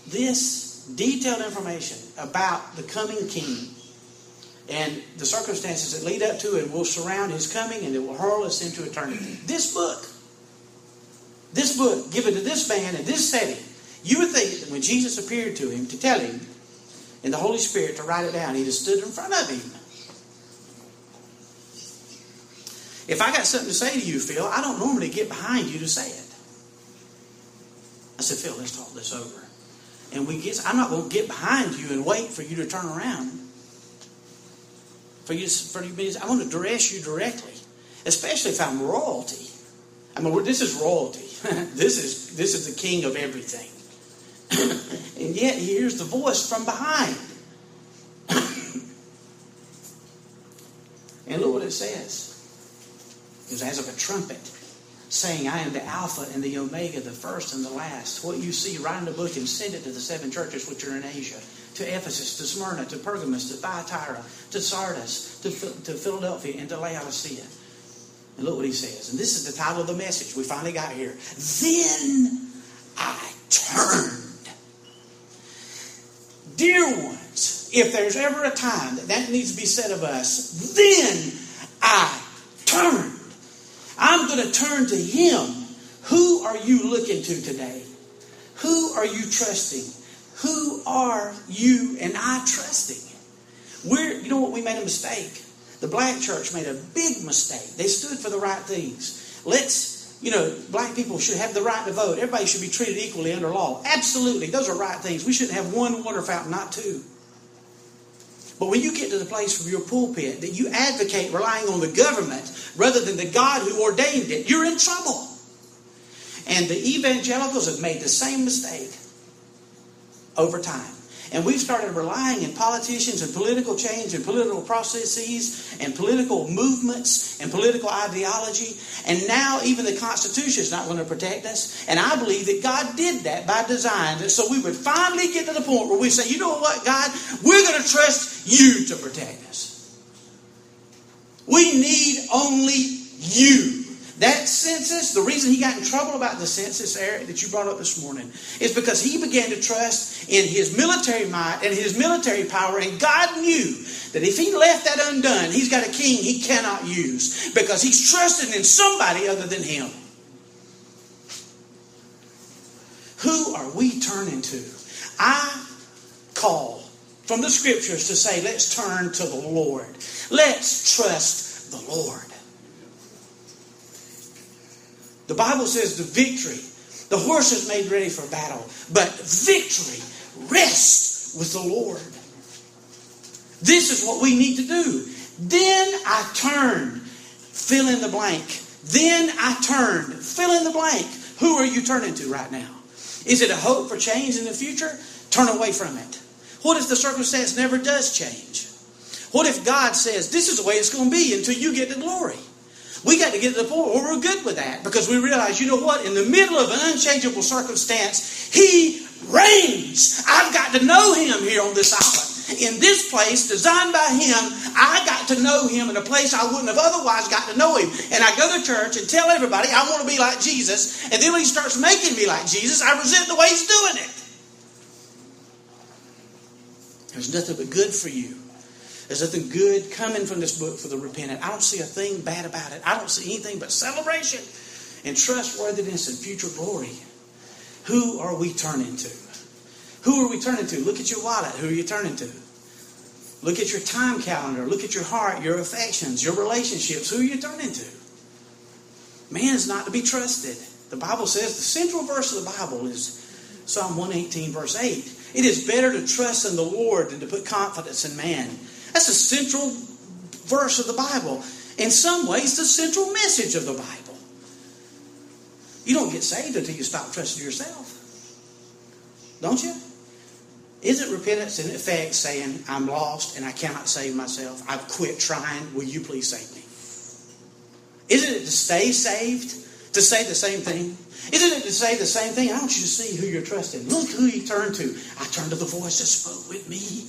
this detailed information about the coming king and the circumstances that lead up to it will surround his coming and it will hurl us into eternity. This book this book given to this man in this setting, you would think that when Jesus appeared to him to tell him in the Holy Spirit to write it down, he'd have stood in front of him. If I got something to say to you, Phil, I don't normally get behind you to say it. I said, Phil, let's talk this over. And we get I'm not going to get behind you and wait for you to turn around. For you, for you, I want to address you directly, especially if I'm royalty. I mean, this is royalty. *laughs* this is this is the king of everything. *laughs* and yet he hears the voice from behind. *coughs* and look what it says. It was as of a trumpet, saying, I am the Alpha and the Omega, the first and the last. What you see, write in the book and send it to the seven churches which are in Asia. To Ephesus, to Smyrna, to Pergamos, to Thyatira, to Sardis, to, to Philadelphia, and to Laodicea. And look what he says. And this is the title of the message we finally got here. Then I turned. Dear ones, if there's ever a time that that needs to be said of us, then I going to turn to him. Who are you looking to today? Who are you trusting? Who are you and I trusting? We're, you know what? We made a mistake. The black church made a big mistake. They stood for the right things. Let's, you know, black people should have the right to vote. Everybody should be treated equally under law. Absolutely. Those are right things. We shouldn't have one water fountain, not two. But when you get to the place from your pulpit that you advocate relying on the government rather than the God who ordained it, you're in trouble. And the evangelicals have made the same mistake over time. And we've started relying in politicians and political change and political processes and political movements and political ideology. And now even the Constitution is not going to protect us. And I believe that God did that by design. So we would finally get to the point where we say, you know what, God, we're going to trust you to protect us. We need only you. That census, the reason he got in trouble about the census, Eric, that you brought up this morning, is because he began to trust in his military might and his military power, and God knew that if he left that undone, he's got a king he cannot use because he's trusting in somebody other than him. Who are we turning to? I call from the scriptures to say, let's turn to the Lord. Let's trust the Lord. The Bible says the victory, the horse is made ready for battle, but victory rests with the Lord. This is what we need to do. Then I turned, fill in the blank. Then I turned, fill in the blank. Who are you turning to right now? Is it a hope for change in the future? Turn away from it. What if the circumstance never does change? What if God says, this is the way it's going to be until you get to glory? We got to get to the point where we're good with that because we realize, you know what? In the middle of an unchangeable circumstance, He reigns. I've got to know Him here on this island. in this place designed by Him, I got to know Him in a place I wouldn't have otherwise got to know Him. And I go to church and tell everybody I want to be like Jesus. And then when He starts making me like Jesus, I resent the way He's doing it. There's nothing but good for you. There's nothing good coming from this book for the repentant. I don't see a thing bad about it. I don't see anything but celebration and trustworthiness and future glory. Who are we turning to? Who are we turning to? Look at your wallet. Who are you turning to? Look at your time calendar. Look at your heart, your affections, your relationships. Who are you turning to? Man is not to be trusted. The Bible says the central verse of the Bible is Psalm 118, verse 8. It is better to trust in the Lord than to put confidence in man. That's the central verse of the Bible. In some ways, the central message of the Bible. You don't get saved until you stop trusting yourself. Don't you? Isn't repentance in effect saying, I'm lost and I cannot save myself? I've quit trying. Will you please save me? Isn't it to stay saved? To say the same thing? Isn't it to say the same thing? I want you to see who you're trusting. Look who you turn to. I turned to the voice that spoke with me.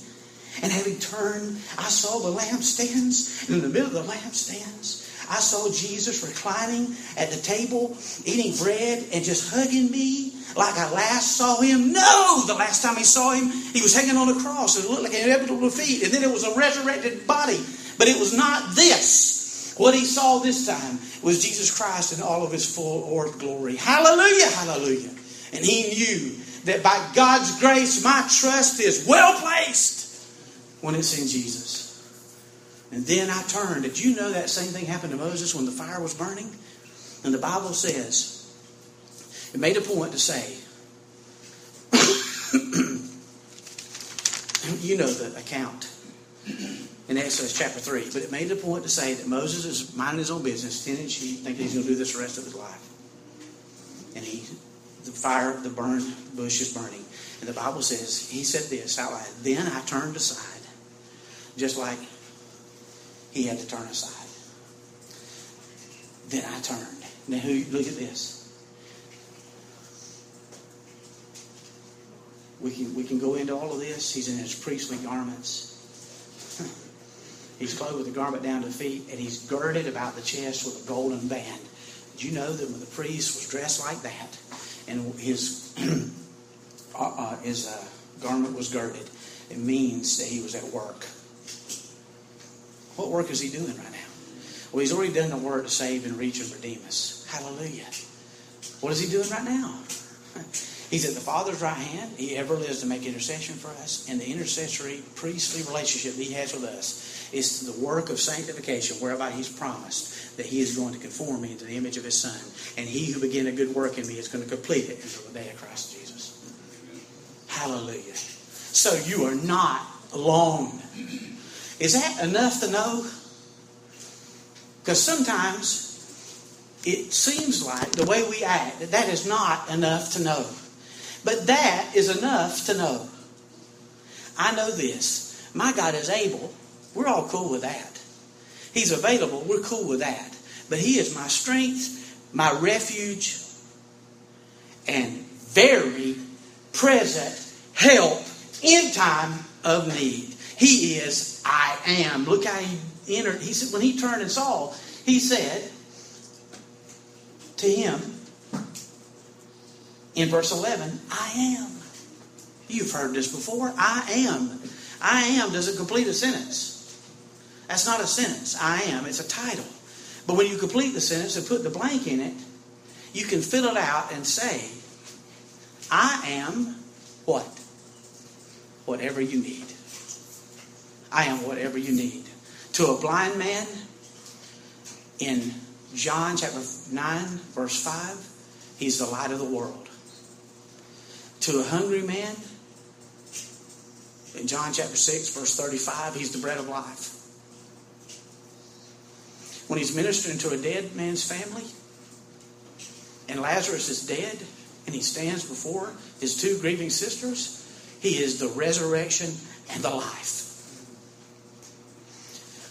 And having turned, I saw the lampstands. And in the middle of the lampstands, I saw Jesus reclining at the table, eating bread, and just hugging me like I last saw him. No! The last time he saw him, he was hanging on a cross. It looked like an inevitable defeat. And then it was a resurrected body. But it was not this. What he saw this time was Jesus Christ in all of his full orb glory. Hallelujah, hallelujah. And he knew that by God's grace, my trust is well placed when it's in Jesus. And then I turned. Did you know that same thing happened to Moses when the fire was burning? And the Bible says, it made a point to say, *coughs* you know the account in Exodus chapter 3. But it made a point to say that Moses is minding his own business, tending sheep, thinking he's going to do this the rest of his life. And he, the fire, the burn bush is burning. And the Bible says, he said this out loud, Then I turned aside, just like he had to turn aside. Then I turned. Now, look at this. We can, we can go into all of this. He's in his priestly garments. He's clothed with a garment down to the feet, and he's girded about the chest with a golden band. Did you know that when the priest was dressed like that, and his *clears throat* uh, uh, his uh, garment was girded, it means that he was at work. What work is he doing right now? Well, he's already done the work to save and reach and redeem us. Hallelujah. What is he doing right now? *laughs* He's at the Father's right hand. He ever lives to make intercession for us. And the intercessory priestly relationship he has with us is the work of sanctification, whereby he's promised that he is going to conform me into the image of his Son. And he who began a good work in me is going to complete it until the day of Christ Jesus. Hallelujah. So you are not alone. Is that enough to know? Because sometimes it seems like the way we act that that is not enough to know. But that is enough to know. I know this. My God is able. We're all cool with that. He's available. We're cool with that. But He is my strength, my refuge, and very present help in time of need. He is I am. Look how he entered. He said when he turned and saw, he said to him, in verse 11, I am. You've heard this before. I am. I am doesn't complete a sentence. That's not a sentence. I am. It's a title. But when you complete the sentence and put the blank in it, you can fill it out and say, I am what? Whatever you need. I am whatever you need. To a blind man, in John chapter 9, verse 5, he's the light of the world to a hungry man, in John chapter 6, verse 35, he's the bread of life. When he's ministering to a dead man's family, and Lazarus is dead, and he stands before his two grieving sisters, he is the resurrection and the life.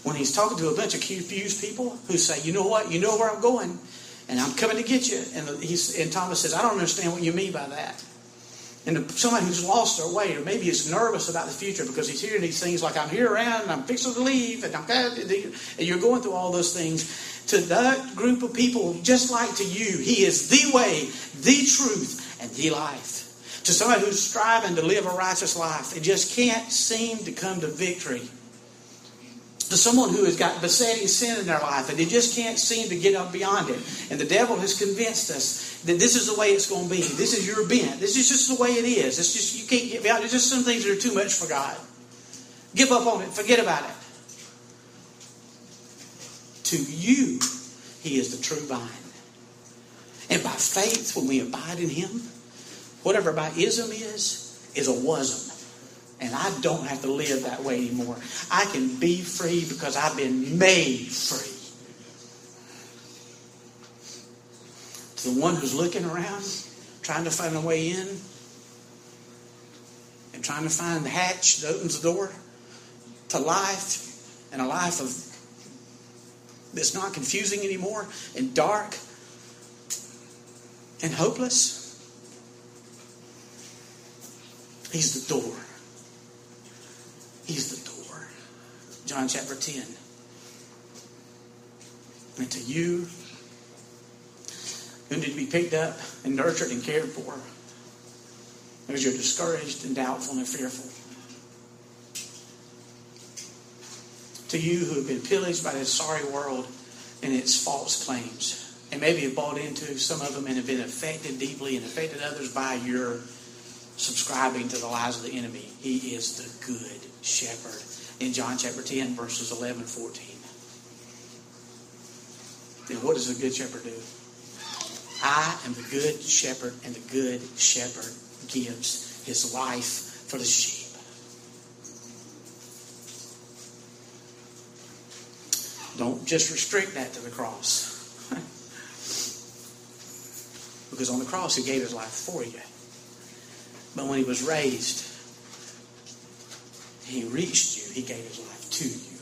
When he's talking to a bunch of confused people who say, You know what? You know where I'm going, and I'm coming to get you. And, he's, and Thomas says, I don't understand what you mean by that. And somebody who's lost their way, or maybe is nervous about the future because he's hearing these things like, I'm here around and I'm fixing to leave, and, I'm, and you're going through all those things. To that group of people, just like to you, he is the way, the truth, and the life. To somebody who's striving to live a righteous life and just can't seem to come to victory. To someone who has got besetting sin in their life and they just can't seem to get up beyond it. And the devil has convinced us that this is the way it's going to be. This is your bent. This is just the way it is. It's just you can't get beyond. There's just some things that are too much for God. Give up on it. Forget about it. To you, He is the true vine. And by faith, when we abide in Him, whatever by ism is, is a wasm. And I don't have to live that way anymore. I can be free because I've been made free. To the one who's looking around, trying to find a way in, and trying to find the hatch that opens the door to life and a life of that's not confusing anymore and dark and hopeless. He's the door. He's the door. John chapter 10. And to you who need to be picked up and nurtured and cared for, as you're discouraged and doubtful and fearful. To you who have been pillaged by this sorry world and its false claims, and maybe have bought into some of them and have been affected deeply and affected others by your subscribing to the lies of the enemy. He is the good shepherd. In John chapter 10, verses 11 14. Then what does the good shepherd do? I am the good shepherd, and the good shepherd gives his life for the sheep. Don't just restrict that to the cross. *laughs* because on the cross, he gave his life for you. But when he was raised, he reached you, he gave his life to you.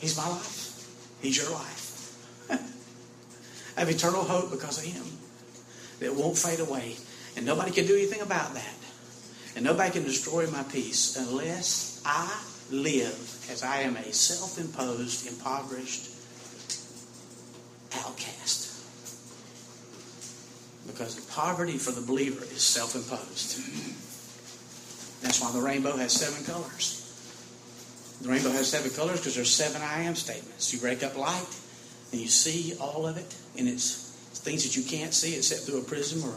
He's my life. He's your life. *laughs* I have eternal hope because of him that won't fade away. And nobody can do anything about that. And nobody can destroy my peace unless I live as I am a self imposed, impoverished outcast. Because poverty for the believer is self imposed. That's why the rainbow has seven colors. The rainbow has seven colors because there's seven I am statements. You break up light and you see all of it, and it's things that you can't see except through a prism or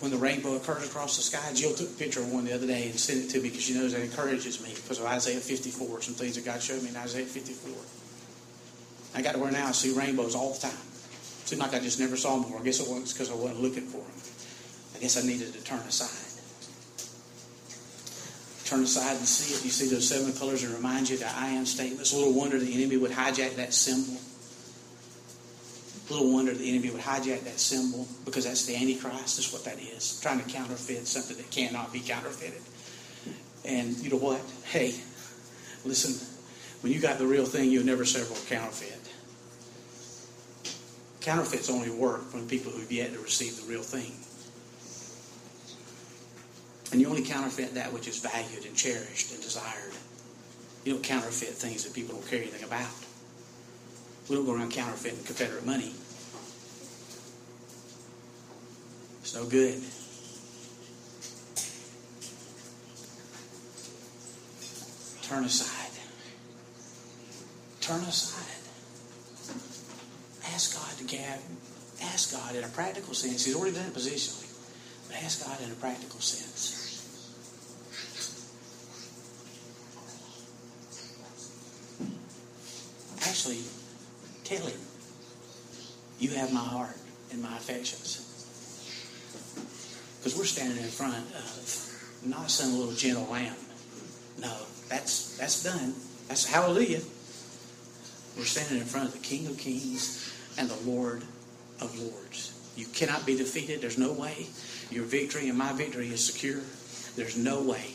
when the rainbow occurs across the sky. Jill took a picture of one the other day and sent it to me because she knows that encourages me because of Isaiah 54, some things that God showed me in Isaiah 54. I got to where now I see rainbows all the time. Seemed like I just never saw them before. I guess it was because I wasn't looking for them. I guess I needed to turn aside. Turn aside and see it. You see those seven colors and remind you that I am statement. It's a little wonder the enemy would hijack that symbol. Little wonder the enemy would hijack that symbol because that's the Antichrist. That's what that is. Trying to counterfeit something that cannot be counterfeited. And you know what? Hey, listen, when you got the real thing, you'll never settle a counterfeit. Counterfeits only work from people who've yet to receive the real thing. And you only counterfeit that which is valued and cherished and desired. You don't counterfeit things that people don't care anything about. We don't go around counterfeiting Confederate money. It's no good. Turn aside. Turn aside. Ask God to give. Ask God in a practical sense. He's already done it positionally. But ask God in a practical sense. Actually, tell him, you have my heart and my affections. Because we're standing in front of not some little gentle lamb. No, that's that's done. That's hallelujah. We're standing in front of the King of Kings and the Lord of Lords. You cannot be defeated. There's no way. Your victory and my victory is secure. There's no way.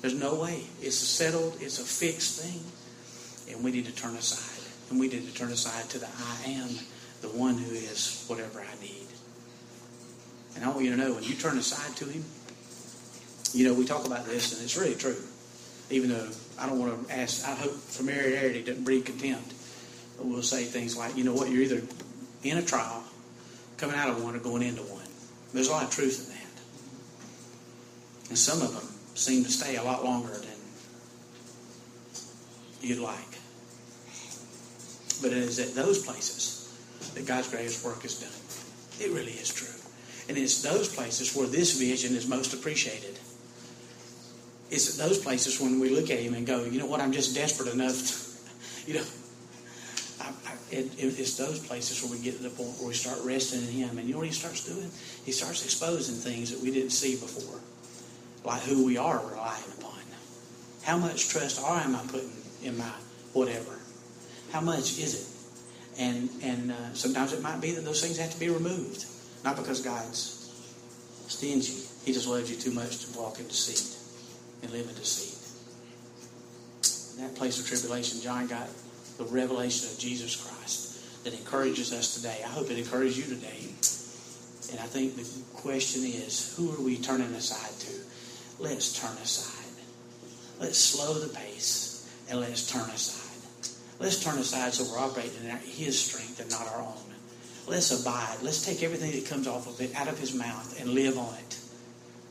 There's no way. It's a settled, it's a fixed thing. And we need to turn aside. And we need to turn aside to the I am, the one who is whatever I need. And I want you to know when you turn aside to Him, you know, we talk about this and it's really true. Even though I don't want to ask, I hope familiarity doesn't breed contempt. We'll say things like, you know what, you're either in a trial, coming out of one, or going into one. There's a lot of truth in that. And some of them seem to stay a lot longer than you'd like. But it is at those places that God's greatest work is done. It really is true. And it's those places where this vision is most appreciated. It's at those places when we look at Him and go, you know what, I'm just desperate enough to, *laughs* you know. I, I, it, it's those places where we get to the point where we start resting in Him. And you know what He starts doing? He starts exposing things that we didn't see before, like who we are relying upon. How much trust am I putting in my whatever? How much is it? And and uh, sometimes it might be that those things have to be removed, not because God's stingy. He just loves you too much to walk in deceit and live in deceit. In that place of tribulation, John got the revelation of Jesus Christ that encourages us today. I hope it encourages you today. And I think the question is, who are we turning aside to? Let's turn aside. Let's slow the pace and let's turn aside. Let's turn aside so we're operating in His strength and not our own. Let's abide. Let's take everything that comes off of it out of His mouth and live on it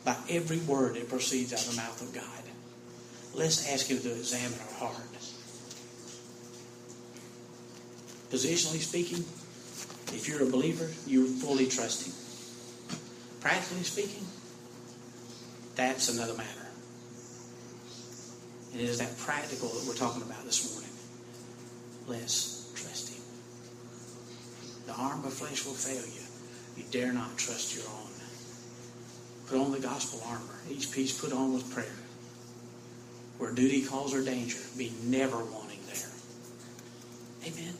by every word that proceeds out of the mouth of God. Let's ask Him to examine our heart. Positionally speaking, if you're a believer, you're fully trusting. Practically speaking, that's another matter. And it is that practical that we're talking about this morning. Let's trust Him. The arm of flesh will fail you. You dare not trust your own. Put on the gospel armor. Each piece put on with prayer. Where duty calls or danger, be never wanting there. Amen.